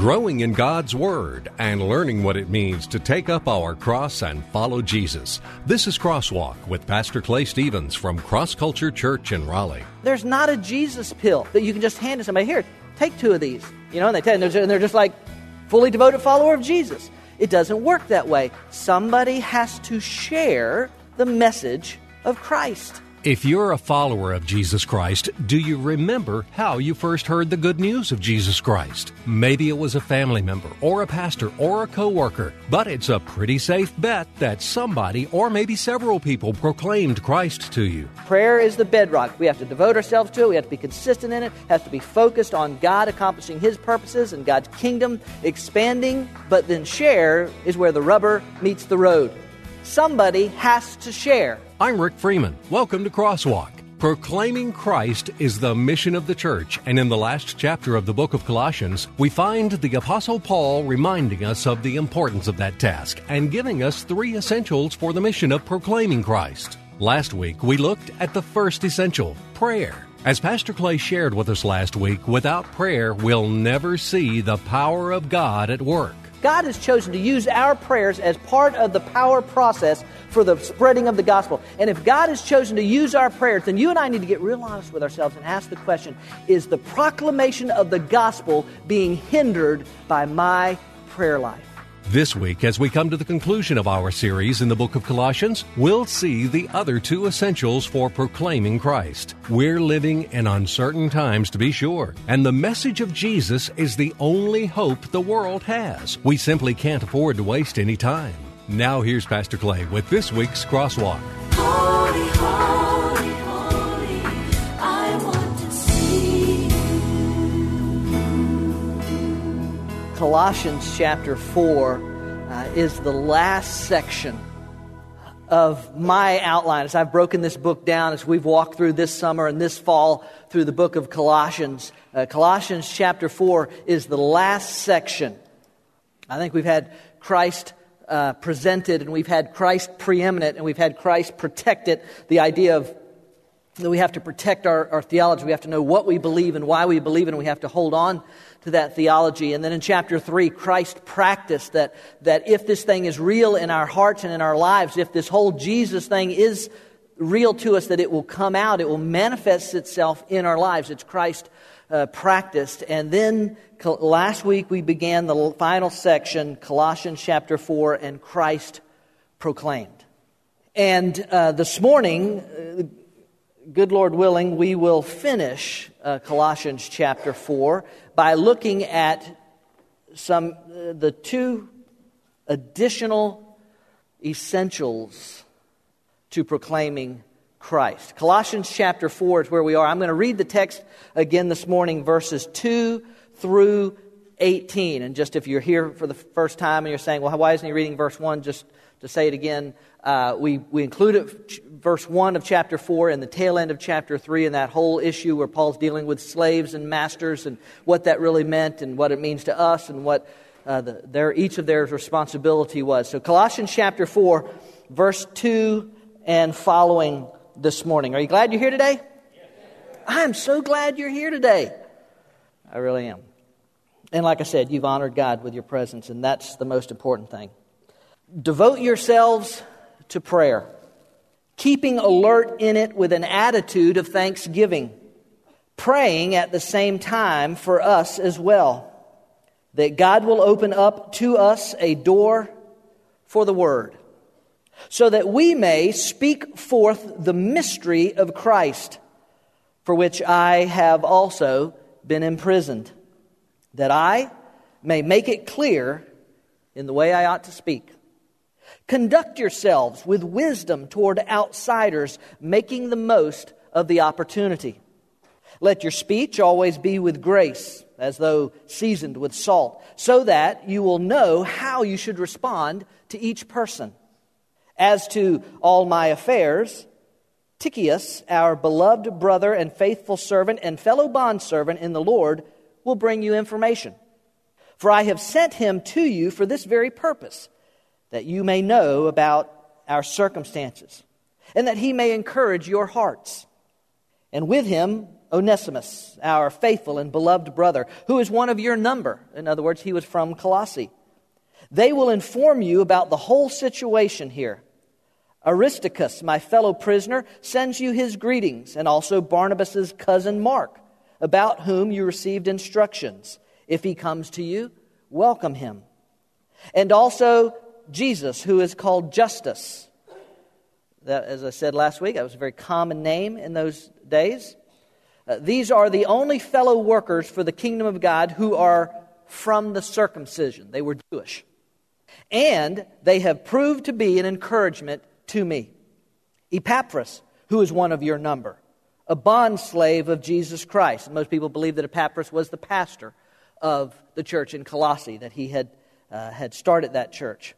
growing in God's Word and learning what it means to take up our cross and follow Jesus. This is Crosswalk with Pastor Clay Stevens from Cross Culture Church in Raleigh. There's not a Jesus pill that you can just hand to somebody. Here, take two of these. You know, and they and they're just like fully devoted follower of Jesus. It doesn't work that way. Somebody has to share the message of Christ. If you're a follower of Jesus Christ, do you remember how you first heard the good news of Jesus Christ? Maybe it was a family member, or a pastor, or a coworker, but it's a pretty safe bet that somebody, or maybe several people, proclaimed Christ to you. Prayer is the bedrock. We have to devote ourselves to it. We have to be consistent in it. Have to be focused on God accomplishing His purposes and God's kingdom expanding. But then share is where the rubber meets the road. Somebody has to share. I'm Rick Freeman. Welcome to Crosswalk. Proclaiming Christ is the mission of the church, and in the last chapter of the book of Colossians, we find the Apostle Paul reminding us of the importance of that task and giving us three essentials for the mission of proclaiming Christ. Last week, we looked at the first essential prayer. As Pastor Clay shared with us last week, without prayer, we'll never see the power of God at work. God has chosen to use our prayers as part of the power process for the spreading of the gospel. And if God has chosen to use our prayers, then you and I need to get real honest with ourselves and ask the question Is the proclamation of the gospel being hindered by my prayer life? This week, as we come to the conclusion of our series in the book of Colossians, we'll see the other two essentials for proclaiming Christ. We're living in uncertain times, to be sure, and the message of Jesus is the only hope the world has. We simply can't afford to waste any time. Now, here's Pastor Clay with this week's Crosswalk. Holy, holy, Colossians chapter 4 uh, is the last section of my outline as I've broken this book down as we've walked through this summer and this fall through the book of Colossians. Uh, Colossians chapter 4 is the last section. I think we've had Christ uh, presented and we've had Christ preeminent and we've had Christ protected. The idea of that we have to protect our, our theology. We have to know what we believe and why we believe and we have to hold on to that theology. And then in chapter 3, Christ practiced that, that if this thing is real in our hearts and in our lives, if this whole Jesus thing is real to us, that it will come out, it will manifest itself in our lives. It's Christ uh, practiced. And then last week we began the final section, Colossians chapter 4, and Christ proclaimed. And uh, this morning, uh, good Lord willing, we will finish uh, Colossians chapter 4 by looking at some uh, the two additional essentials to proclaiming Christ. Colossians chapter 4 is where we are. I'm going to read the text again this morning, verses 2 through 18. And just if you're here for the first time and you're saying, well, why isn't he reading verse 1? Just to say it again, uh, we, we included ch- verse 1 of chapter 4 and the tail end of chapter 3 and that whole issue where Paul's dealing with slaves and masters and what that really meant and what it means to us and what uh, the, their, each of their responsibility was. So, Colossians chapter 4, verse 2 and following this morning. Are you glad you're here today? I am so glad you're here today. I really am. And like I said, you've honored God with your presence, and that's the most important thing. Devote yourselves to prayer, keeping alert in it with an attitude of thanksgiving, praying at the same time for us as well, that God will open up to us a door for the Word, so that we may speak forth the mystery of Christ, for which I have also been imprisoned, that I may make it clear in the way I ought to speak. Conduct yourselves with wisdom toward outsiders, making the most of the opportunity. Let your speech always be with grace, as though seasoned with salt, so that you will know how you should respond to each person. As to all my affairs, Tychicus, our beloved brother and faithful servant and fellow bondservant in the Lord, will bring you information. For I have sent him to you for this very purpose that you may know about our circumstances, and that he may encourage your hearts. And with him Onesimus, our faithful and beloved brother, who is one of your number. In other words, he was from Colossae. They will inform you about the whole situation here. Aristarchus, my fellow prisoner, sends you his greetings, and also Barnabas's cousin Mark, about whom you received instructions. If he comes to you, welcome him. And also Jesus, who is called Justus. That, as I said last week, that was a very common name in those days. Uh, these are the only fellow workers for the kingdom of God who are from the circumcision. They were Jewish. And they have proved to be an encouragement to me. Epaphras, who is one of your number, a bondslave of Jesus Christ. Most people believe that Epaphras was the pastor of the church in Colossae, that he had, uh, had started that church.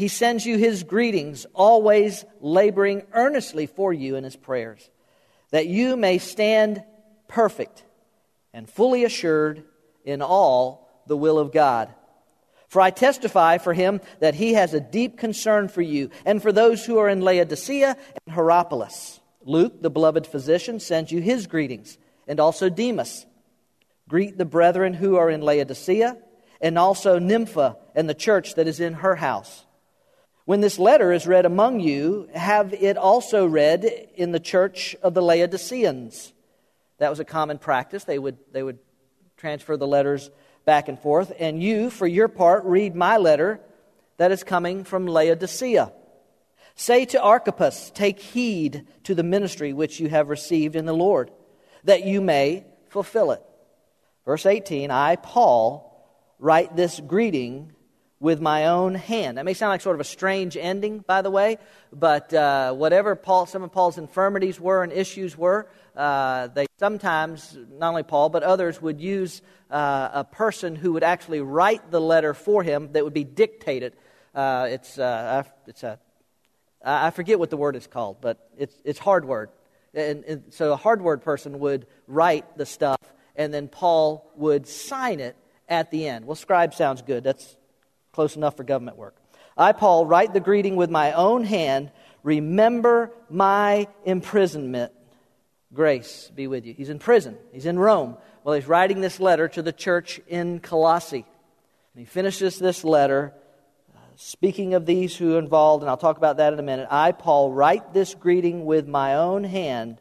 He sends you his greetings, always laboring earnestly for you in his prayers, that you may stand perfect and fully assured in all the will of God. For I testify for him that he has a deep concern for you and for those who are in Laodicea and Hierapolis. Luke, the beloved physician, sends you his greetings, and also Demas. Greet the brethren who are in Laodicea, and also Nympha and the church that is in her house. When this letter is read among you, have it also read in the church of the Laodiceans. That was a common practice. They would, they would transfer the letters back and forth. And you, for your part, read my letter that is coming from Laodicea. Say to Archippus, Take heed to the ministry which you have received in the Lord, that you may fulfill it. Verse 18 I, Paul, write this greeting with my own hand. That may sound like sort of a strange ending, by the way, but uh, whatever Paul, some of Paul's infirmities were and issues were, uh, they sometimes, not only Paul, but others would use uh, a person who would actually write the letter for him that would be dictated. Uh, it's, uh, it's a, I forget what the word is called, but it's, it's hard word. And, and so a hard word person would write the stuff, and then Paul would sign it at the end. Well, scribe sounds good. That's Close enough for government work. I, Paul, write the greeting with my own hand. Remember my imprisonment. Grace be with you. He's in prison, he's in Rome. Well, he's writing this letter to the church in Colossae. And he finishes this letter uh, speaking of these who are involved, and I'll talk about that in a minute. I, Paul, write this greeting with my own hand.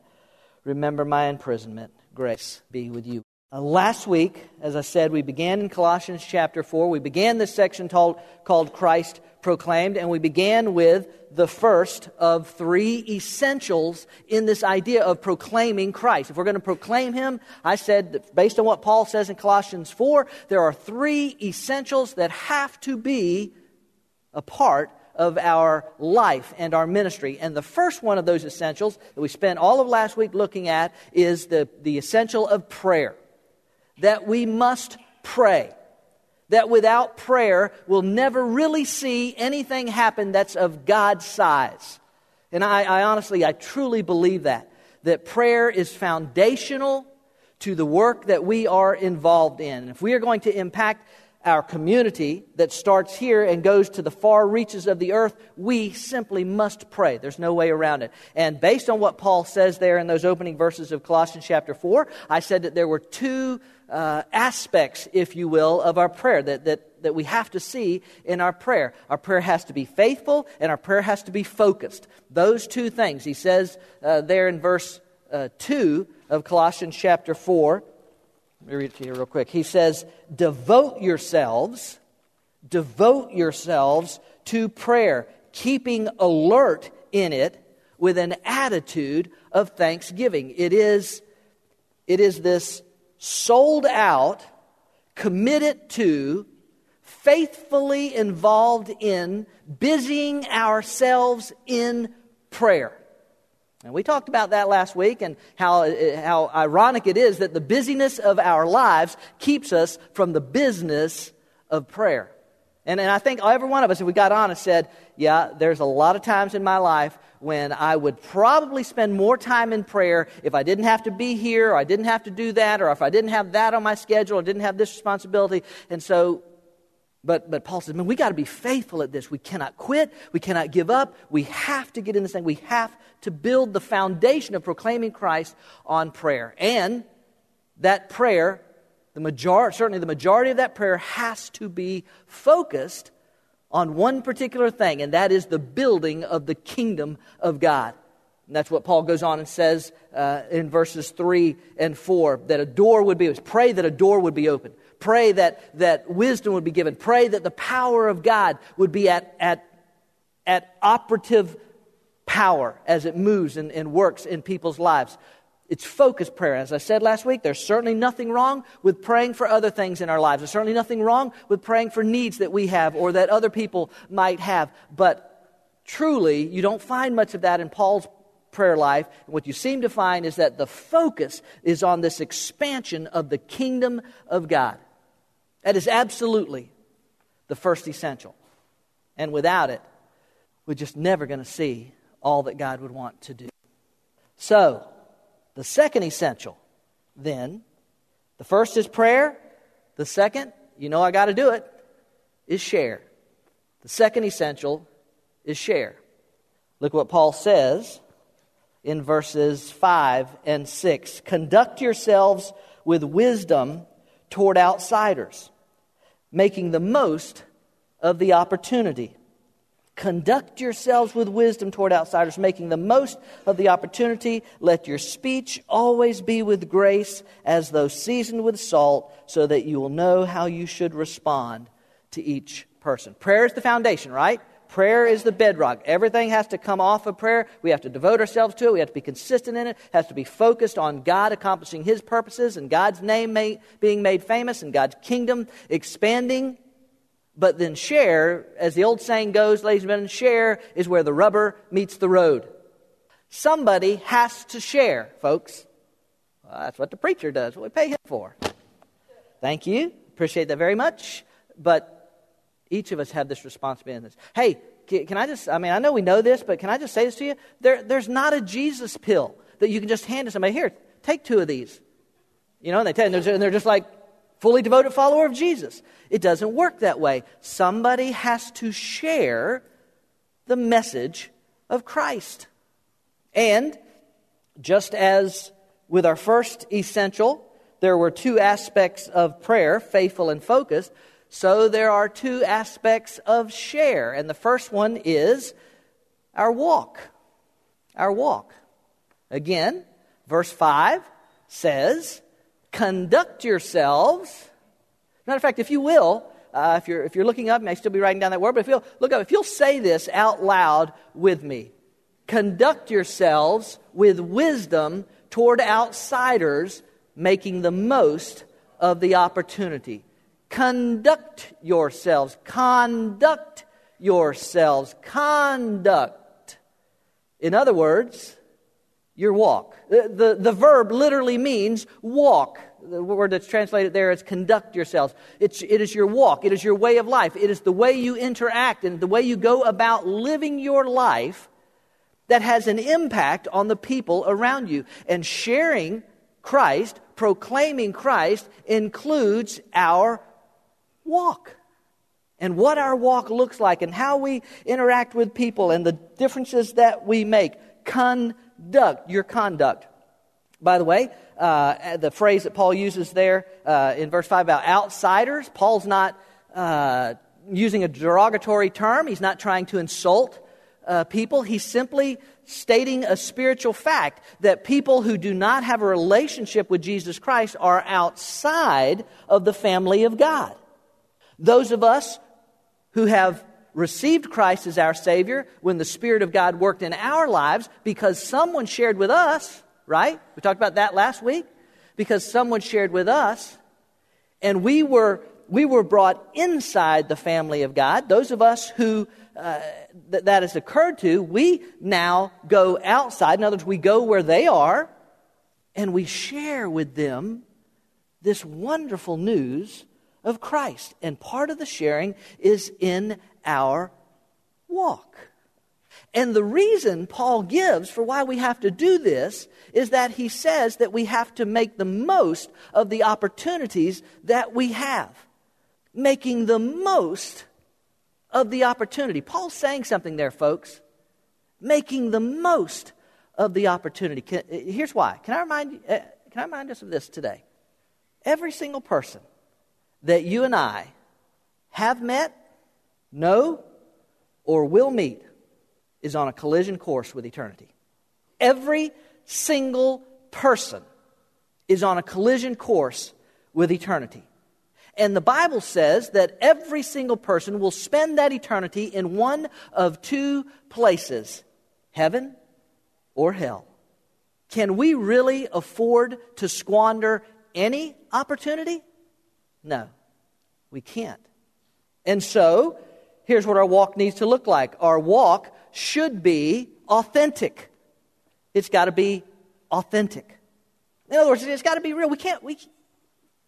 Remember my imprisonment. Grace be with you. Uh, last week, as I said, we began in Colossians chapter 4. We began this section called, called Christ Proclaimed, and we began with the first of three essentials in this idea of proclaiming Christ. If we're going to proclaim Him, I said, that based on what Paul says in Colossians 4, there are three essentials that have to be a part of our life and our ministry. And the first one of those essentials that we spent all of last week looking at is the, the essential of prayer that we must pray. That without prayer, we'll never really see anything happen that's of God's size. And I, I honestly, I truly believe that. That prayer is foundational to the work that we are involved in. If we are going to impact our community that starts here and goes to the far reaches of the earth, we simply must pray. There's no way around it. And based on what Paul says there in those opening verses of Colossians chapter 4, I said that there were two uh, aspects, if you will, of our prayer that, that, that we have to see in our prayer. Our prayer has to be faithful and our prayer has to be focused. Those two things. He says uh, there in verse uh, 2 of Colossians chapter 4 let me read it to you real quick. He says, Devote yourselves, devote yourselves to prayer, keeping alert in it with an attitude of thanksgiving. It is, it is this sold out, committed to, faithfully involved in busying ourselves in prayer. And we talked about that last week and how, how ironic it is that the busyness of our lives keeps us from the business of prayer. And, and I think every one of us, if we got honest, said, Yeah, there's a lot of times in my life when I would probably spend more time in prayer if I didn't have to be here, or I didn't have to do that, or if I didn't have that on my schedule, or didn't have this responsibility. And so But, but Paul says, man, we got to be faithful at this. We cannot quit. We cannot give up. We have to get in this thing. We have to build the foundation of proclaiming Christ on prayer. And that prayer, the majority, certainly the majority of that prayer has to be focused on one particular thing, and that is the building of the kingdom of God. And that's what Paul goes on and says uh, in verses 3 and 4 that a door would be, pray that a door would be open. Pray that, that wisdom would be given. Pray that the power of God would be at, at, at operative power as it moves and, and works in people's lives. It's focused prayer. As I said last week, there's certainly nothing wrong with praying for other things in our lives. There's certainly nothing wrong with praying for needs that we have or that other people might have. But truly, you don't find much of that in Paul's prayer life. And what you seem to find is that the focus is on this expansion of the kingdom of God. That is absolutely the first essential. And without it, we're just never going to see all that God would want to do. So, the second essential, then, the first is prayer. The second, you know I got to do it, is share. The second essential is share. Look what Paul says in verses 5 and 6. Conduct yourselves with wisdom toward outsiders, making the most of the opportunity. Conduct yourselves with wisdom toward outsiders, making the most of the opportunity. Let your speech always be with grace, as though seasoned with salt, so that you will know how you should respond to each person. Prayer is the foundation, right? Prayer is the bedrock. Everything has to come off of prayer. We have to devote ourselves to it. We have to be consistent in it. It has to be focused on God accomplishing His purposes and God's name being made famous and God's kingdom expanding. But then share, as the old saying goes, ladies and gentlemen, share is where the rubber meets the road. Somebody has to share, folks. Well, that's what the preacher does, what we pay him for. Thank you. Appreciate that very much. But each of us have this responsibility. Hey, can I just, I mean, I know we know this, but can I just say this to you? There, there's not a Jesus pill that you can just hand to somebody. Here, take two of these. You know, and they tell you, and they're just like fully devoted follower of Jesus. It doesn't work that way. Somebody has to share the message of Christ. And just as with our first essential, there were two aspects of prayer, faithful and focused. So there are two aspects of share. And the first one is our walk. Our walk. Again, verse 5 says, Conduct yourselves. Matter of fact, if you will, uh, if, you're, if you're looking up, may still be writing down that word, but if you'll look up, if you'll say this out loud with me, conduct yourselves with wisdom toward outsiders, making the most of the opportunity. Conduct yourselves. Conduct yourselves. Conduct. In other words, your walk. The, the, the, verb literally means walk. The word that's translated there is conduct yourselves. It's, it is your walk. It is your way of life. It is the way you interact and the way you go about living your life that has an impact on the people around you. And sharing Christ, proclaiming Christ, includes our walk and what our walk looks like and how we interact with people and the differences that we make. Conduct your conduct. By the way, uh, the phrase that Paul uses there uh, in verse 5 about outsiders, Paul's not uh, using a derogatory term. He's not trying to insult uh, people. He's simply stating a spiritual fact that people who do not have a relationship with Jesus Christ are outside of the family of God. Those of us who have received Christ as our Savior when the Spirit of God worked in our lives because someone shared with us, right? We talked about that last week. Because someone shared with us, and we were, we were brought inside the family of God. Those of us who uh, th- that has occurred to, we now go outside. In other words, we go where they are, and we share with them this wonderful news of Christ. And part of the sharing is in our walk. And the reason Paul gives for why we have to do this is that he says that we have to make the most of the opportunities that we have. making the most of the opportunity. Paul's saying something there, folks. Making the most of the opportunity. Here's why. Can I remind you, uh, can I remind us of this today? Every single person that you and I have met, know, or will meet is on a collision course with eternity. Every single person is on a collision course with eternity. And the Bible says that every single person will spend that eternity in one of two places heaven or hell. Can we really afford to squander any opportunity? No, we can't. And so, here's what our walk needs to look like our walk should be authentic. It's got to be authentic. In other words, it's got to be real. We can't, we,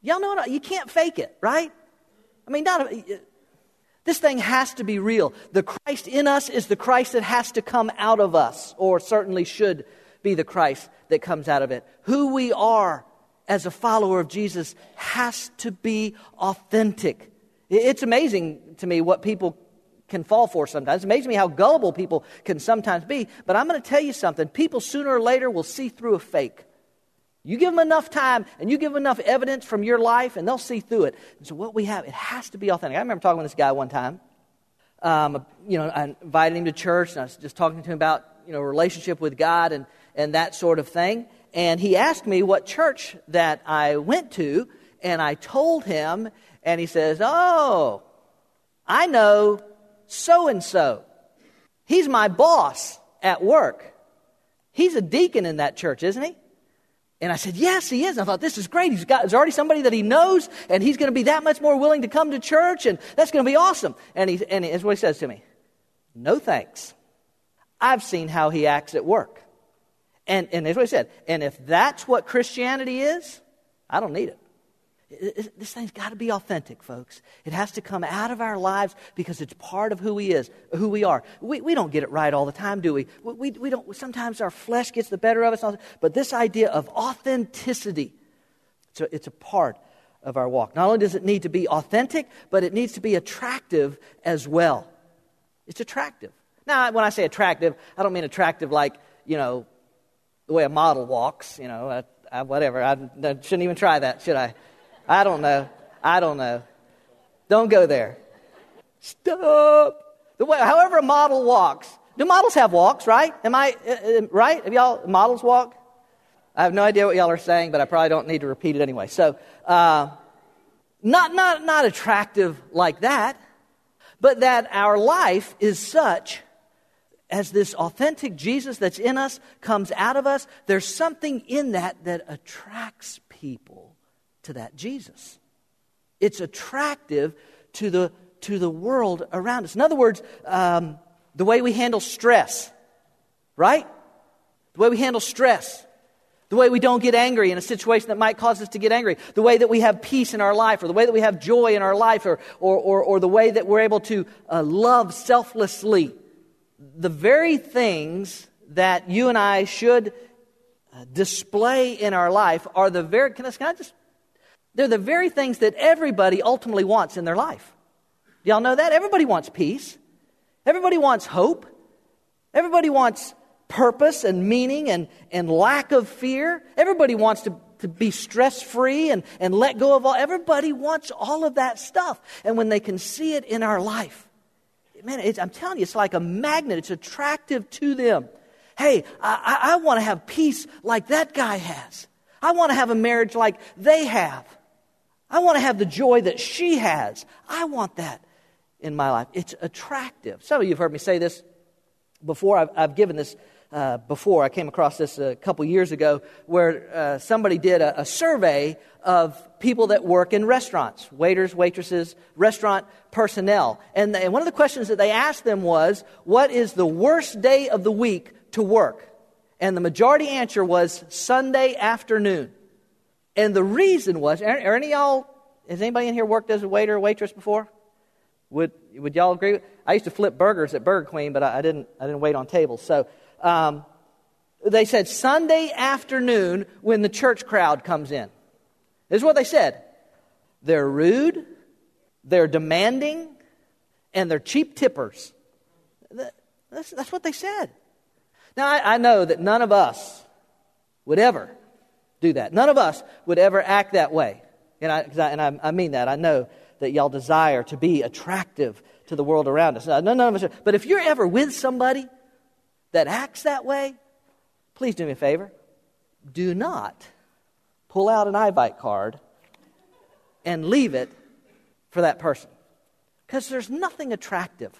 y'all know, you can't fake it, right? I mean, not, this thing has to be real. The Christ in us is the Christ that has to come out of us, or certainly should be the Christ that comes out of it. Who we are as a follower of Jesus has to be authentic. It's amazing to me what people can fall for sometimes. It's amazing me how gullible people can sometimes be. But I'm going to tell you something. People sooner or later will see through a fake. You give them enough time and you give them enough evidence from your life, and they'll see through it. And so, what we have, it has to be authentic. I remember talking with this guy one time. Um, you know, I invited him to church, and I was just talking to him about you know relationship with God and and that sort of thing. And he asked me what church that I went to, and I told him, and he says, "Oh, I know so and so. He's my boss at work. He's a deacon in that church, isn't he?" And I said, Yes, he is. And I thought, This is great. He's got, there's already somebody that he knows, and he's going to be that much more willing to come to church, and that's going to be awesome. And, he, and here's what he says to me No thanks. I've seen how he acts at work. And, and here's what he said. And if that's what Christianity is, I don't need it. This thing's got to be authentic, folks. It has to come out of our lives because it's part of who we is, who we are. We, we don't get it right all the time, do we? we? We, don't. Sometimes our flesh gets the better of us. But this idea of authenticity, it's a, it's a part of our walk. Not only does it need to be authentic, but it needs to be attractive as well. It's attractive. Now, when I say attractive, I don't mean attractive like you know the way a model walks. You know, whatever. I, I shouldn't even try that, should I? I don't know. I don't know. Don't go there. Stop. The way, however, a model walks. Do models have walks, right? Am I uh, uh, right? Have y'all models walk? I have no idea what y'all are saying, but I probably don't need to repeat it anyway. So, uh, not, not, not attractive like that, but that our life is such as this authentic Jesus that's in us comes out of us, there's something in that that attracts people to that Jesus. It's attractive to the, to the world around us. In other words, um, the way we handle stress, right? The way we handle stress. The way we don't get angry in a situation that might cause us to get angry. The way that we have peace in our life, or the way that we have joy in our life, or, or, or, or the way that we're able to uh, love selflessly. The very things that you and I should uh, display in our life are the very. Can I, can I just they're the very things that everybody ultimately wants in their life. Do y'all know that? Everybody wants peace. Everybody wants hope. Everybody wants purpose and meaning and, and lack of fear. Everybody wants to, to be stress free and, and let go of all. Everybody wants all of that stuff. And when they can see it in our life, man, I'm telling you, it's like a magnet. It's attractive to them. Hey, I, I, I want to have peace like that guy has. I want to have a marriage like they have. I want to have the joy that she has. I want that in my life. It's attractive. Some of you have heard me say this before. I've, I've given this uh, before. I came across this a couple years ago where uh, somebody did a, a, survey of people that work in restaurants waiters, waitresses, restaurant personnel. And, and one of the questions that they asked them was, What is the worst day of the week to work? And the majority answer was Sunday afternoon. And the reason was, are, are any y'all, has anybody in here worked as a waiter or waitress before? Would, would y'all agree? I used to flip burgers at Burger Queen, but I, I didn't, I didn't wait on tables. So um, they said Sunday afternoon when the church crowd comes in. This is what they said. They're rude, they're demanding, and they're cheap tippers. That's, that's what they said. Now, I, I know that none of us would ever do that. None of us would ever act that way. And I, I, and I, I mean that. I know that y'all desire to be attractive to the world around us. None, none of us. But if you're ever with somebody that acts that way, please do me a favor. Do not pull out an Ivite card and leave it for that person. Because there's nothing attractive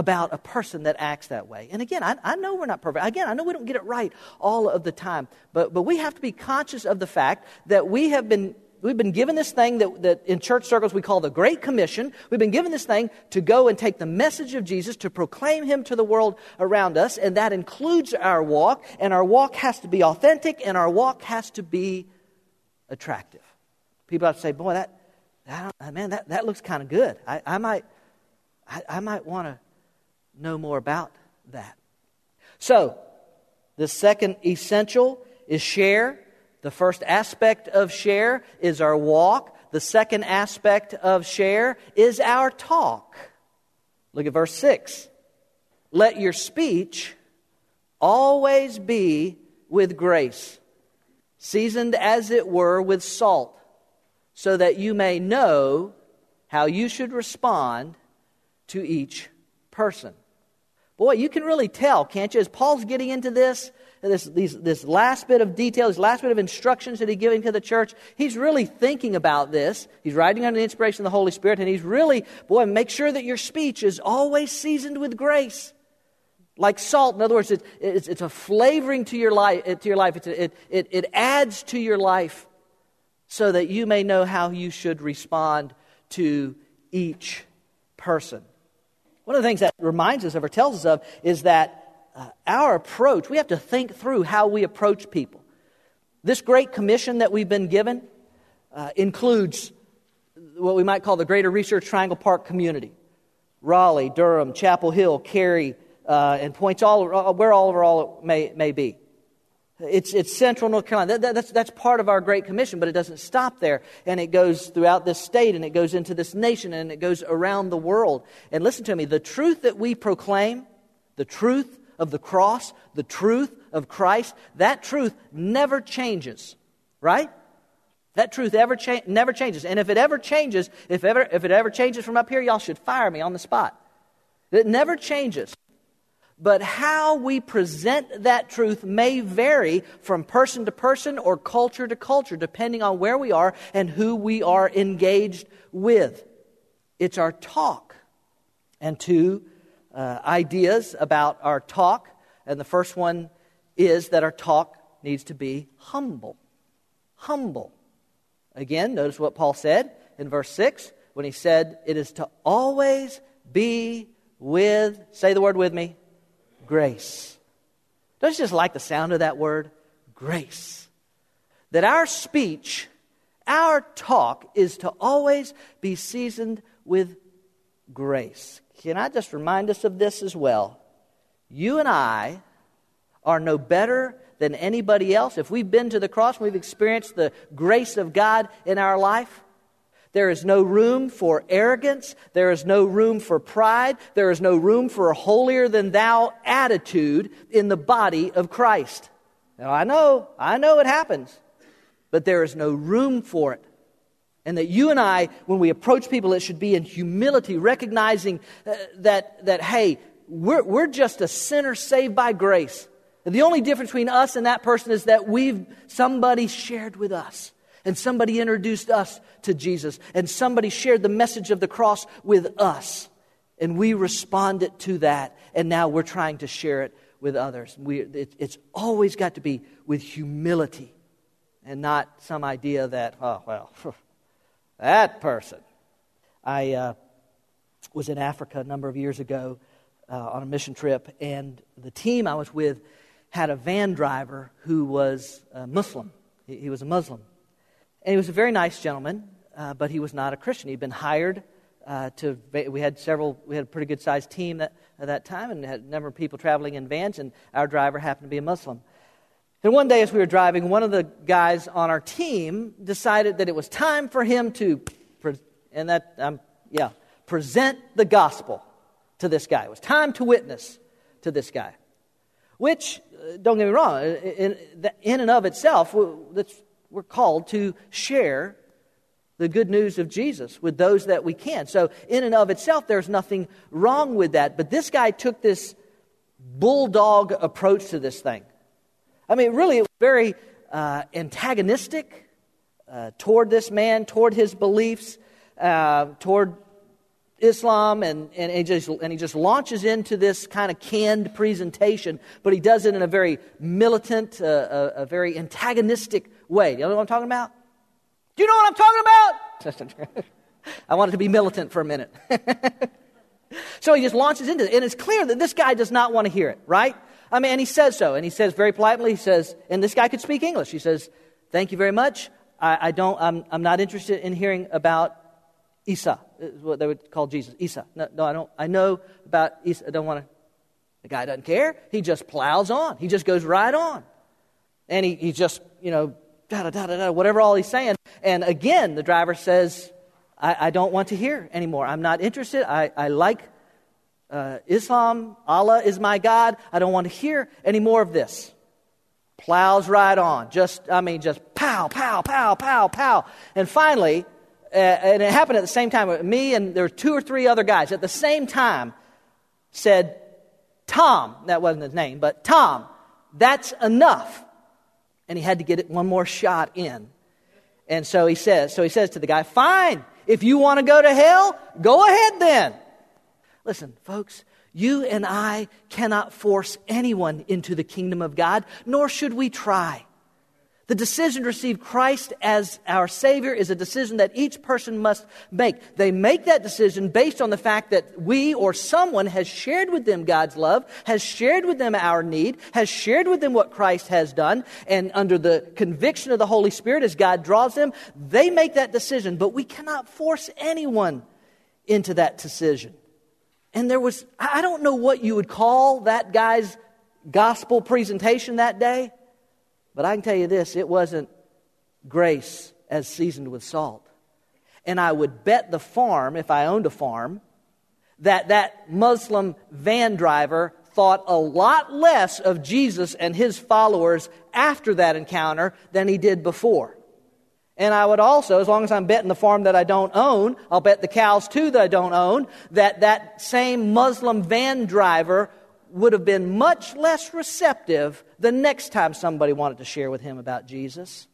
about a person that acts that way. And again, I, I know we're not perfect. Again, I know we don't get it right all of the time. But, but we have to be conscious of the fact that we have been. We've been given this thing that, that in church circles we call the Great Commission. We've been given this thing to go and take the message of Jesus, to proclaim Him to the world around us, and that includes our walk. And our walk has to be authentic, and our walk has to be attractive. People have to say, "Boy, that, that man, that, that looks kind of good. I, I might, I, I might want to know more about that." So, the second essential is share. The first aspect of share is our walk. The second aspect of share is our talk. Look at verse 6. Let your speech always be with grace, seasoned as it were with salt, so that you may know how you should respond to each person. Boy, you can really tell, can't you? As Paul's getting into this, this, these, this last bit of detail, this last bit of instructions that he's giving to the church, he's really thinking about this. He's writing under the inspiration of the Holy Spirit, and he's really, boy, make sure that your speech is always seasoned with grace. Like salt, in other words, it, it's, it's a flavoring to your life. To your life. A, it, it, it adds to your life so that you may know how you should respond to each person. One of the things that reminds us of or tells us of is that uh, our approach, we have to think through how we approach people. This great commission that we've been given uh, includes what we might call the Greater Research Triangle Park community Raleigh, Durham, Chapel Hill, Cary, uh, and points all uh, where all over all may, may be. It's, it's central North Carolina. That, that, that's, that's part of our Great Commission, but it doesn't stop there. And it goes throughout this state, and it goes into this nation, and it goes around the world. And listen to me the truth that we proclaim, the truth of the cross, the truth of Christ, that truth never changes, right? That truth ever cha- never changes. And if it ever changes, if, ever, if it ever changes from up here, y'all should fire me on the spot. It never changes. But how we present that truth may vary from person to person or culture to culture, depending on where we are and who we are engaged with. It's our talk. And two uh, ideas about our talk. And the first one is that our talk needs to be humble. Humble. Again, notice what Paul said in verse 6 when he said, It is to always be with, say the word with me, grace. Don't you just like the sound of that word? Grace. That our speech, our talk, is to always be seasoned with grace. Can I just remind us of this as well? You and I are no better than anybody else. If we've been to the cross, we've experienced the grace of God in our life. There is no room for arrogance. There is no room for pride. There is no room for a holier than thou attitude in the body of Christ. Now, I know, I know it happens, but there is no room for it. And that you and I, when we approach people, it should be in humility, recognizing uh, that, that hey, we're, we're just a sinner saved by grace. And the only difference between us and that person is that we've, somebody shared with us. And somebody introduced us to Jesus. And somebody shared the message of the cross with us. And we responded to that. And now we're trying to share it with others. We, it, it's always got to be with humility and not some idea that, oh, well, that person. I uh, was in Africa a number of years ago uh, on a mission trip, and the team I was with had a van driver who was uh, Muslim. He, he was a Muslim. And he was a very nice gentleman, uh, but he was not a Christian. He'd been hired uh, to, we had several, we had a pretty good sized team that, at that time and had a number of people traveling in vans, and our driver happened to be a Muslim. And one day as we were driving, one of the guys on our team decided that it was time for him to, and that I'm Yeah. Present the gospel to this guy. It was time to witness to this guy. Which, uh, don't get me wrong, in, in and of itself, we're called to share the good news of Jesus with those that we can. So, in and of itself, there's nothing wrong with that. But this guy took this bulldog approach to this thing. I mean, really, it was very uh, antagonistic uh, toward this man, toward his beliefs, uh, toward Islam, and, and, he just, and he just launches into this kind of canned presentation, but he does it in a very militant, uh, a, a very antagonistic way. You know what I'm talking about? Do you know what I'm talking about? I wanted to be militant for a minute. so he just launches into it. And it's clear that this guy does not want to hear it, right? I mean, and he says so. And he says very politely, he says, and this guy could speak English. He says, Thank you very much. I, I don't, I'm, I'm not interested in hearing about Isa, is what they would call Jesus. Isa. No, no, I don't. I know about Isa. I don't want to. The guy doesn't care. He just plows on. He just goes right on. And he, he just, you know, da da da da da, whatever all he's saying. And again, the driver says, I, I don't want to hear anymore. I'm not interested. I, I like uh, Islam. Allah is my God. I don't want to hear any more of this. Plows right on. Just, I mean, just pow, pow, pow, pow, pow. And finally, uh, and it happened at the same time, me and there were two or three other guys at the same time said, Tom, that wasn't his name, but Tom, that's enough and he had to get it one more shot in. And so he says, so he says to the guy, "Fine, if you want to go to hell, go ahead then." Listen, folks, you and I cannot force anyone into the kingdom of God, nor should we try. The decision to receive Christ as our Savior is a decision that each person must make. They make that decision based on the fact that we or someone has shared with them God's love, has shared with them our need, has shared with them what Christ has done, and under the conviction of the Holy Spirit as God draws them, they make that decision. But we cannot force anyone into that decision. And there was, I don't know what you would call that guy's gospel presentation that day. But I can tell you this it wasn't grace as seasoned with salt. And I would bet the farm, if I owned a farm, that that Muslim van driver thought a lot less of Jesus and his followers after that encounter than he did before. And I would also, as long as I'm betting the farm that I don't own, I'll bet the cows too that I don't own, that that same Muslim van driver would have been much less receptive the next time somebody wanted to share with him about Jesus.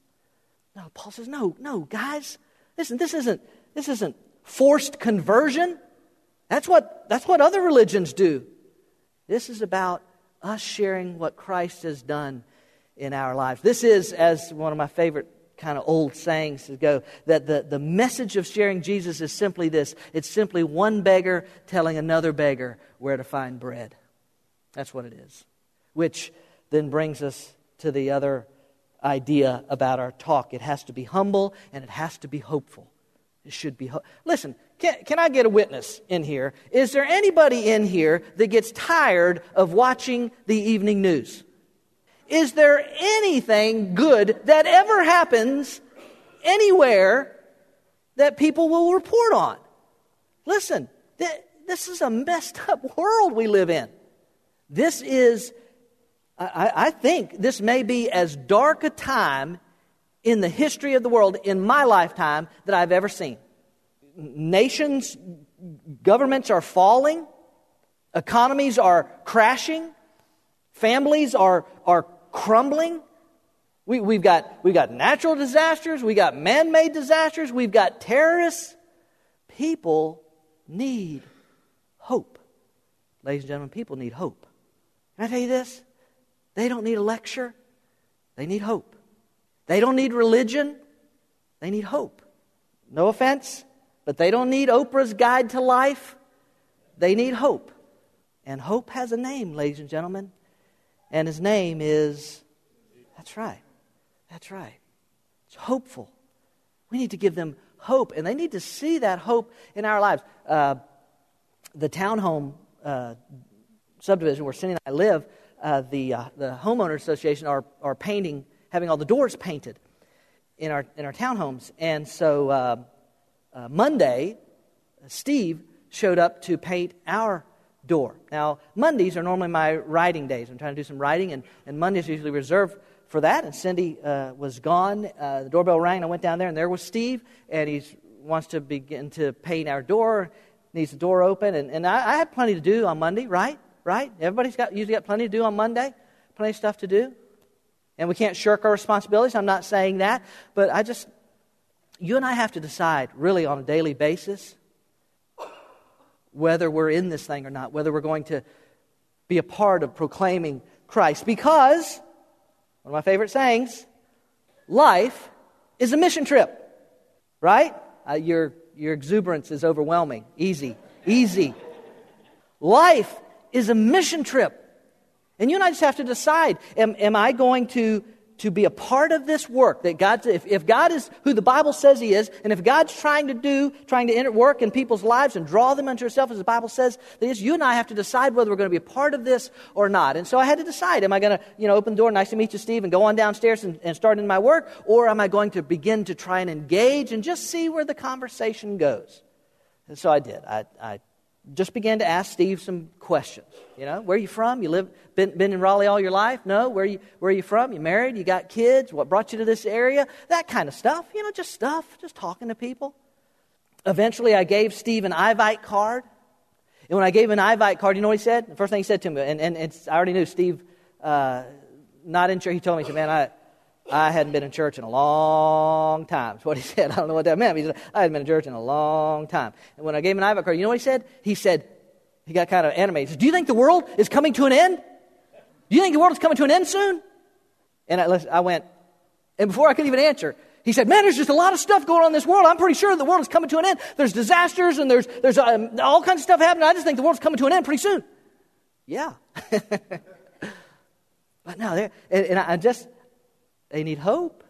No, Paul says, no, no, guys, listen, this isn't, this isn't forced conversion. That's what, that's what other religions do. This is about us sharing what Christ has done in our lives. This is, as one of my favorite kind of old sayings to go, that the, the message of sharing Jesus is simply this it's simply one beggar telling another beggar where to find bread. That's what it is. Which then brings us to the other idea about our talk. It has to be humble and it has to be hopeful. It should be. Listen, can, can I get a witness in here? Is there anybody in here that gets tired of watching the evening news? Is there anything good that ever happens anywhere that people will report on? Listen, th- this is a messed up world we live in. This is, I, I think, this may be as dark a time in the history of the world in my lifetime that I've ever seen. Nations, governments are falling, economies are crashing, families are, are crumbling. We, we've, got, we've got natural disasters, we've got man made disasters, we've got terrorists. People need hope. Ladies and gentlemen, people need hope. Can I tell you this? They don't need a lecture, they need hope. They don't need religion, they need hope. No offense, but they don't need Oprah's Guide to Life. They need hope. And hope has a name, ladies and gentlemen. And his name is, that's right, that's right. It's hopeful. We need to give them hope, and they need to see that hope in our lives. Uh, the townhome uh, subdivision where Cindy and I live, uh, the, uh, the homeowner association are, are painting, having all the doors painted in our, in our townhomes. And so uh, uh Monday, Steve showed up to paint our door. Now, Mondays are normally my writing days. I'm trying to do some writing, and, and Mondays are usually reserved for that. And Cindy uh, was gone. Uh, the doorbell rang, and I went down there, and there was Steve, and he wants to begin to paint our door, needs the door open. And, and I, I had plenty to do on Monday, right? Right? Everybody's got, usually got plenty to do on Monday, plenty of stuff to do. And we can't shirk our responsibilities. I'm not saying that. But I just, you and I have to decide really on a daily basis whether we're in this thing or not, whether we're going to be a part of proclaiming Christ. Because, one of my favorite sayings, life is a mission trip, right? Uh, your, your exuberance is overwhelming. Easy, easy. Life is a mission trip. And you and I just have to decide am, am I going to, to be a part of this work that God, if, if God is who the Bible says He is, and if God's trying to do, trying to work in people's lives and draw them unto Himself, as the Bible says, that is, you and I have to decide whether we're going to be a part of this or not. And so I had to decide am I going to, you know, open the door, nice to meet you, Steve, and go on downstairs and, and start in my work, or am I going to begin to try and engage and just see where the conversation goes? And so I did. I, I just began to ask Steve some questions. You know, where are you from? You live been, been in Raleigh all your life? No. Where you where are you from? You married? You got kids? What brought you to this area? That kind of stuff. You know, just stuff, just talking to people. Eventually I gave Steve an Ivite card. And when I gave him an Ivite card, you know what he said? The first thing he said to me, and, and I already knew Steve, uh, not in church, he told me, he said, Man, I, I hadn't been in church in a long time. That's what he said. I don't know what that meant. He said, I hadn't been in church in a long time. And when I gave him an Ivite card, you know what he said? He said, he got kind of animated. He said, Do you think the world is coming to an end? Do you think the world is coming to an end soon? And I, I went, and before I could even answer, he said, Man, there's just a lot of stuff going on in this world. I'm pretty sure the world is coming to an end. There's disasters and there's, there's um, all kinds of stuff happening. I just think the world's coming to an end pretty soon. Yeah. but no, and, and I just, they need hope.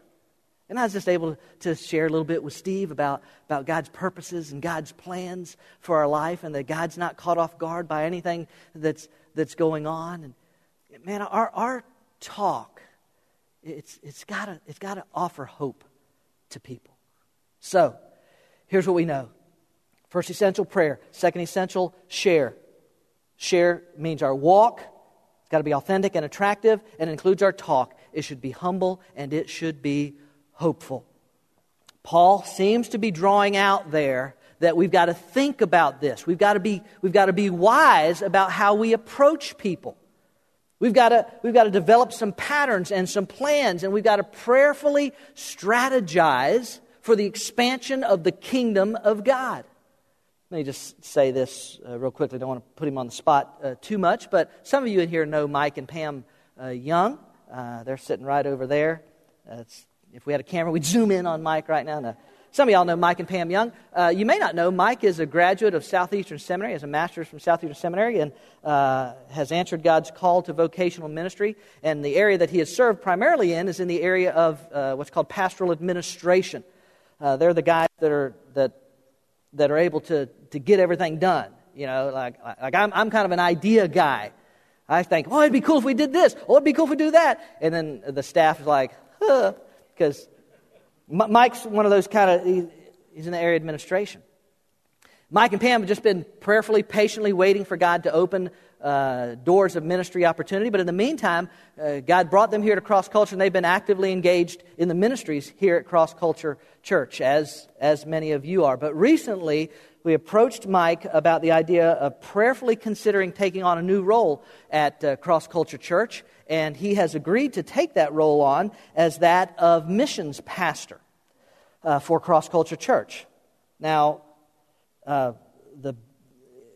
And I was just able to share a little bit with Steve about, about God's purposes and God's plans for our life and that God's not caught off guard by anything that's, that's going on. And man, our, our talk, it's, it's got it's to offer hope to people. So, here's what we know first essential prayer, second essential share. Share means our walk, it's got to be authentic and attractive, and includes our talk. It should be humble and it should be hopeful. Paul seems to be drawing out there that we've got to think about this. We've got to be, we've got to be wise about how we approach people. We've got, to, we've got to develop some patterns and some plans, and we've got to prayerfully strategize for the expansion of the kingdom of God. Let me just say this uh, real quickly. I don't want to put him on the spot uh, too much, but some of you in here know Mike and Pam uh, Young. Uh, they're sitting right over there. if we had a camera, we'd zoom in on Mike right now. No. Some of y'all know Mike and Pam Young. Uh, you may not know Mike is a graduate of Southeastern Seminary, has a master's from Southeastern Seminary, and uh, has answered God's call to vocational ministry. And the area that he has served primarily in is in the area of uh, what's called pastoral administration. Uh, they're the guys that are that that are able to to get everything done. You know, like like I'm I'm kind of an idea guy. I think, oh, it'd be cool if we did this. Oh, it'd be cool if we do that. And then the staff is like, huh, because Mike's one of those kind of, he's in the area administration. Mike and Pam have just been prayerfully, patiently waiting for God to open uh, doors of ministry opportunity. But in the meantime, uh, God brought them here to Cross Culture, and they've been actively engaged in the ministries here at Cross Culture Church, as, as many of you are. But recently, we approached Mike about the idea of prayerfully considering taking on a new role at uh, Cross Culture Church and he has agreed to take that role on as that of missions pastor uh, for Cross Culture Church. Now, uh, the,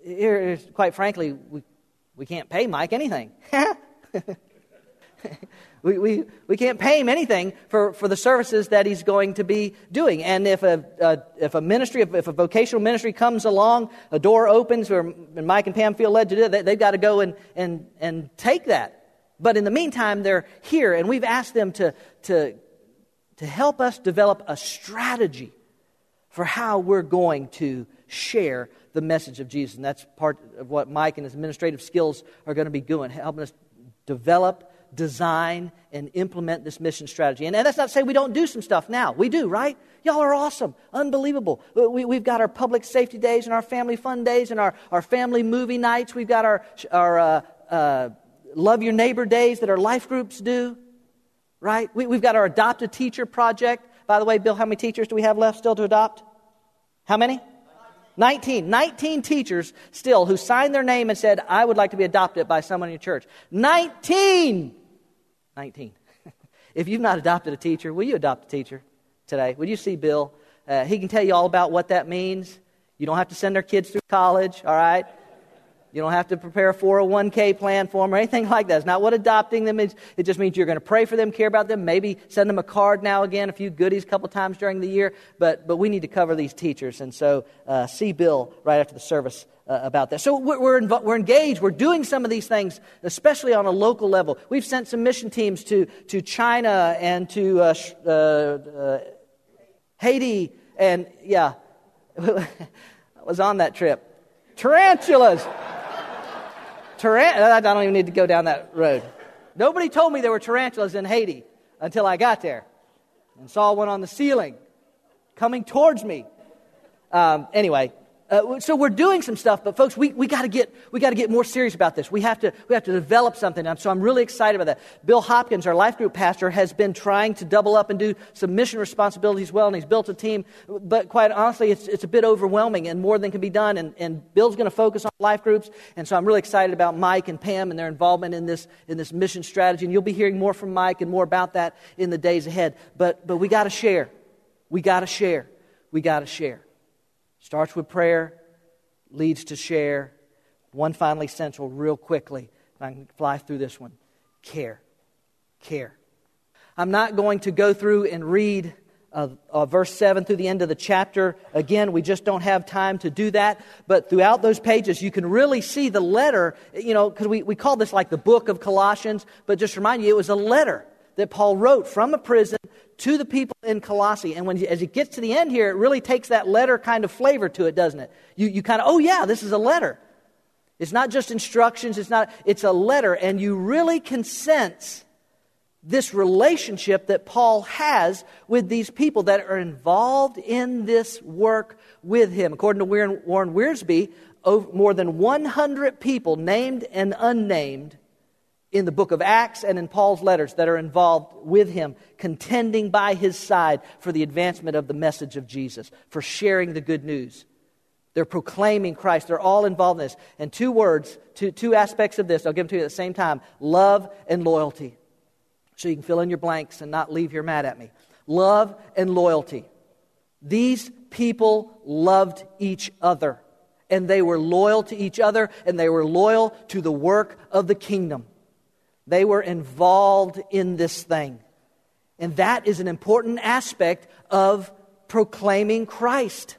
here, quite frankly, we, we can't pay Mike anything. we, we, we can't pay him anything for, for the services that he's going to be doing. And if a, a if a ministry, if, if, a vocational ministry comes along, a door opens, where Mike and Pam feel led to do it, they, they've got to go and, and, and take that. But in the meantime, they're here, and we've asked them to, to, to help us develop a strategy for how we're going to share the message of Jesus. And that's part of what Mike and his administrative skills are going to be doing, helping us develop design and implement this mission strategy. And, and that's not to say we don't do some stuff now. We do, right? Y'all are awesome, unbelievable. We, we've got our public safety days and our family fun days and our, our family movie nights. We've got our, our uh, uh, love your neighbor days that our life groups do, right? We, we've got our adopt a teacher project. By the way, Bill, how many teachers do we have left still to adopt? How many? 19. 19 teachers still who signed their name and said, I would like to be adopted by someone in your church. 19! 19. if you've not adopted a teacher, will you adopt a teacher today? Will you see Bill? Uh, he can tell you all about what that means. You don't have to send their kids through college, all right? You don't have to prepare a 401k plan for them or anything like that. It's not what adopting them is. It just means you're going to pray for them, care about them, maybe send them a card now again, a few goodies a couple times during the year. But, but we need to cover these teachers. And so uh, see Bill right after the service uh, about that. So we're, we're, inv- we're engaged. We're doing some of these things, especially on a local level. We've sent some mission teams to, to China and to uh, uh, uh Haiti. And yeah, I was on that trip. Tarantulas. I don't even need to go down that road. Nobody told me there were tarantulas in Haiti until I got there and saw one on the ceiling coming towards me. Um, anyway, uh, so we're doing some stuff, but folks, we, we got to get we got to get more serious about this. We have to we have to develop something. So I'm really excited about that. Bill Hopkins, our life group pastor, has been trying to double up and do some mission responsibilities well, and he's built a team. But quite honestly, it's it's a bit overwhelming, and more than can be done. And, and Bill's going to focus on life groups, and so I'm really excited about Mike and Pam and their involvement in this in this mission strategy. And you'll be hearing more from Mike and more about that in the days ahead. But but we got to share. We got to share. We got to share. Starts with prayer, leads to share. One finally central, real quickly. if I can fly through this one care. Care. I'm not going to go through and read uh, uh, verse 7 through the end of the chapter. Again, we just don't have time to do that. But throughout those pages, you can really see the letter, you know, because we, we call this like the book of Colossians, but just remind you, it was a letter that Paul wrote from a prison to the people in Colossae. And when, as it gets to the end here, it really takes that letter kind of flavor to it, doesn't it? You, you kind of, oh yeah, this is a letter. It's not just instructions, it's not, it's a letter. And you really can sense this relationship that Paul has with these people that are involved in this work with him. According to Warren Wiersbe, more than 100 people, named and unnamed, in the book of Acts and in Paul's letters that are involved with him, contending by his side for the advancement of the message of Jesus, for sharing the good news. They're proclaiming Christ. They're all involved in this. And two words, two, two aspects of this, I'll give them to you at the same time love and loyalty. So you can fill in your blanks and not leave here mad at me. Love and loyalty. These people loved each other, and they were loyal to each other, and they were loyal to the work of the kingdom. They were involved in this thing. And that is an important aspect of proclaiming Christ.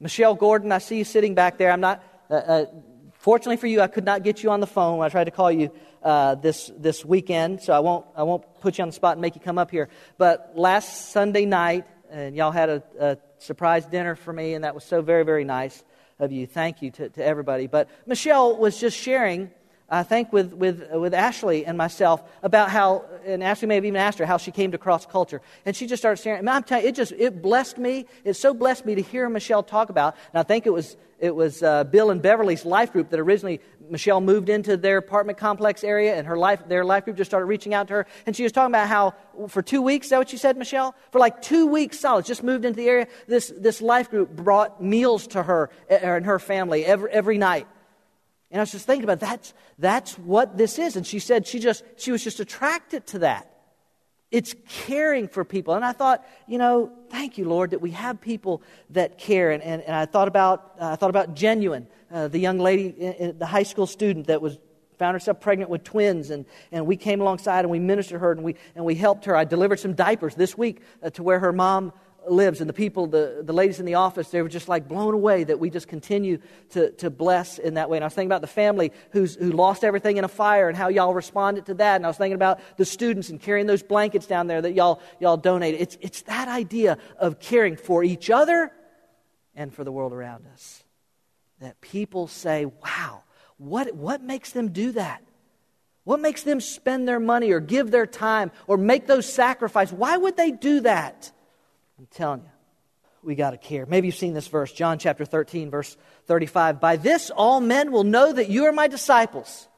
Michelle Gordon, I see you sitting back there. I'm not, uh, uh, fortunately for you, I could not get you on the phone I tried to call you uh, this, this weekend, so I won't, I won't put you on the spot and make you come up here. But last Sunday night, and y'all had a, a surprise dinner for me, and that was so very, very nice of you. Thank you to, to everybody. But Michelle was just sharing I think, with, with, with Ashley and myself about how, and Ashley may have even asked her how she came to cross culture. And she just started sharing. I'm telling you, it just, it blessed me. It so blessed me to hear Michelle talk about. And I think it was, it was uh, Bill and Beverly's life group that originally Michelle moved into their apartment complex area, and her life, their life group just started reaching out to her. And she was talking about how for two weeks, is that what you said, Michelle? For like two weeks solid, just moved into the area. This, this life group brought meals to her uh, and her family every, every night. And I was just thinking about that's that's what this is. And she said she just she was just attracted to that. It's caring for people. And I thought, you know, thank you, Lord, that we have people that care. And, and, and I thought about uh, I thought about genuine, uh, the young lady, the high school student that was found herself pregnant with twins, and, and we came alongside and we ministered her and we, and we helped her. I delivered some diapers this week uh, to where her mom lives and the people, the, the ladies in the office, they were just like blown away that we just continue to, to bless in that way. And I was thinking about the family who's, who lost everything in a fire and how y'all responded to that. And I was thinking about the students and carrying those blankets down there that y'all, y'all donated. It's, it's that idea of caring for each other and for the world around us. That people say, wow, what, what makes them do that? What makes them spend their money or give their time or make those sacrifices? Why would they do that? I'm telling you, we got to care. Maybe you've seen this verse, John chapter 13, verse 35. By this all men will know that you are my disciples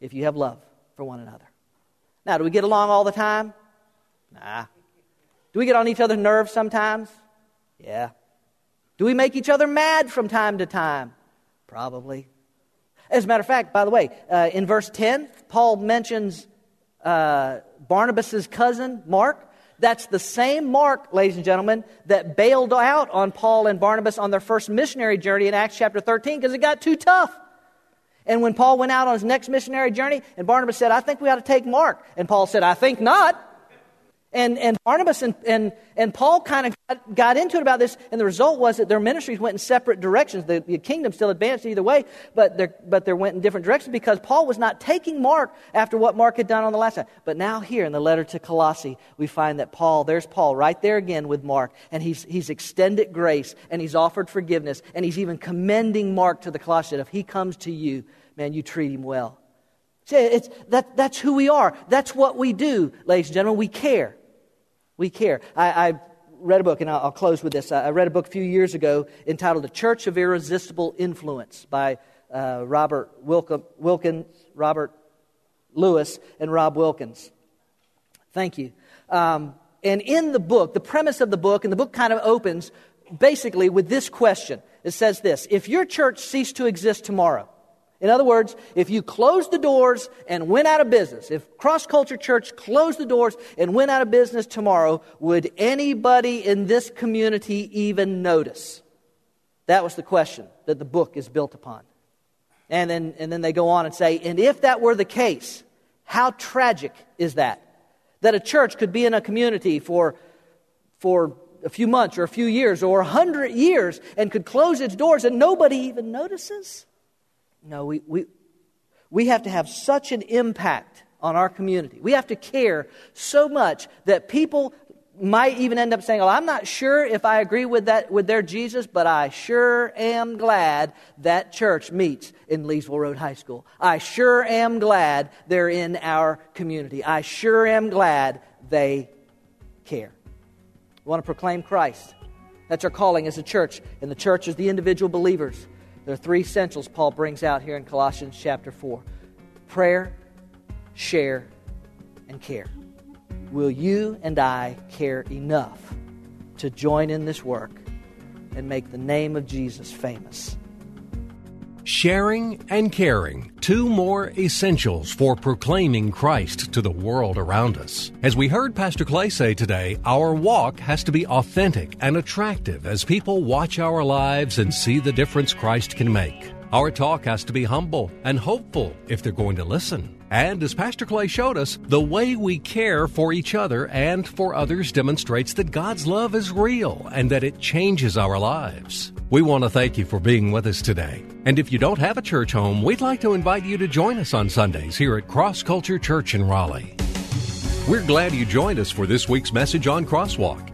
if you have love for one another. Now, do we get along all the time? Nah. Do we get on each other's nerves sometimes? Yeah. Do we make each other mad from time to time? Probably. As a matter of fact, by the way, uh, in verse 10, Paul mentions uh, Barnabas' cousin, Mark. That's the same Mark, ladies and gentlemen, that bailed out on Paul and Barnabas on their first missionary journey in Acts chapter 13 because it got too tough. And when Paul went out on his next missionary journey, and Barnabas said, I think we ought to take Mark. And Paul said, I think not. And, and Barnabas and, and, and Paul kind of got, got, into it about this, and the result was that their ministries went in separate directions. The, the kingdom still advanced either way, but, they but they went in different directions because Paul was not taking Mark after what Mark had done on the last time. But now, here in the letter to Colossae, we find that Paul, there's Paul right there again with Mark, and he's, he's extended grace, and he's offered forgiveness, and he's even commending Mark to the Colossians. If he comes to you, man, you treat him well. See, it's, that, that's who we are. That's what we do, ladies and gentlemen. We care. We care. I, I read a book, and I'll, I'll, close with this. I read a book a few years ago entitled The Church of Irresistible Influence by uh, Robert Wilkins, Robert Lewis, and Rob Wilkins. Thank you. Um, and in the book, the premise of the book, and the book kind of opens basically with this question. It says this If your church ceased to exist tomorrow, in other words, if you closed the doors and went out of business, if Cross Culture Church closed the doors and went out of business tomorrow, would anybody in this community even notice? That was the question that the book is built upon. And then, and then they go on and say, and if that were the case, how tragic is that? That a church could be in a community for, for a few months or a few years or a hundred years and could close its doors and nobody even notices? No, we, we, we have to have such an impact on our community. We have to care so much that people might even end up saying, "Oh, I'm not sure if I agree with that with their Jesus, but I sure am glad that church meets in Leesville Road High School. I sure am glad they're in our community. I sure am glad they care. We want to proclaim Christ. That's our calling as a church, and the church is the individual believers. There are three essentials Paul brings out here in Colossians chapter 4 prayer, share, and care. Will you and I care enough to join in this work and make the name of Jesus famous? Sharing and caring, two more essentials for proclaiming Christ to the world around us. As we heard Pastor Clay say today, our walk has to be authentic and attractive as people watch our lives and see the difference Christ can make. Our talk has to be humble and hopeful if they're going to listen. And as Pastor Clay showed us, the way we care for each other and for others demonstrates that God's love is real and that it changes our lives. We want to thank you for being with us today. And if you don't have a church home, we'd like to invite you to join us on Sundays here at Cross Culture Church in Raleigh. We're glad you joined us for this week's message on Crosswalk.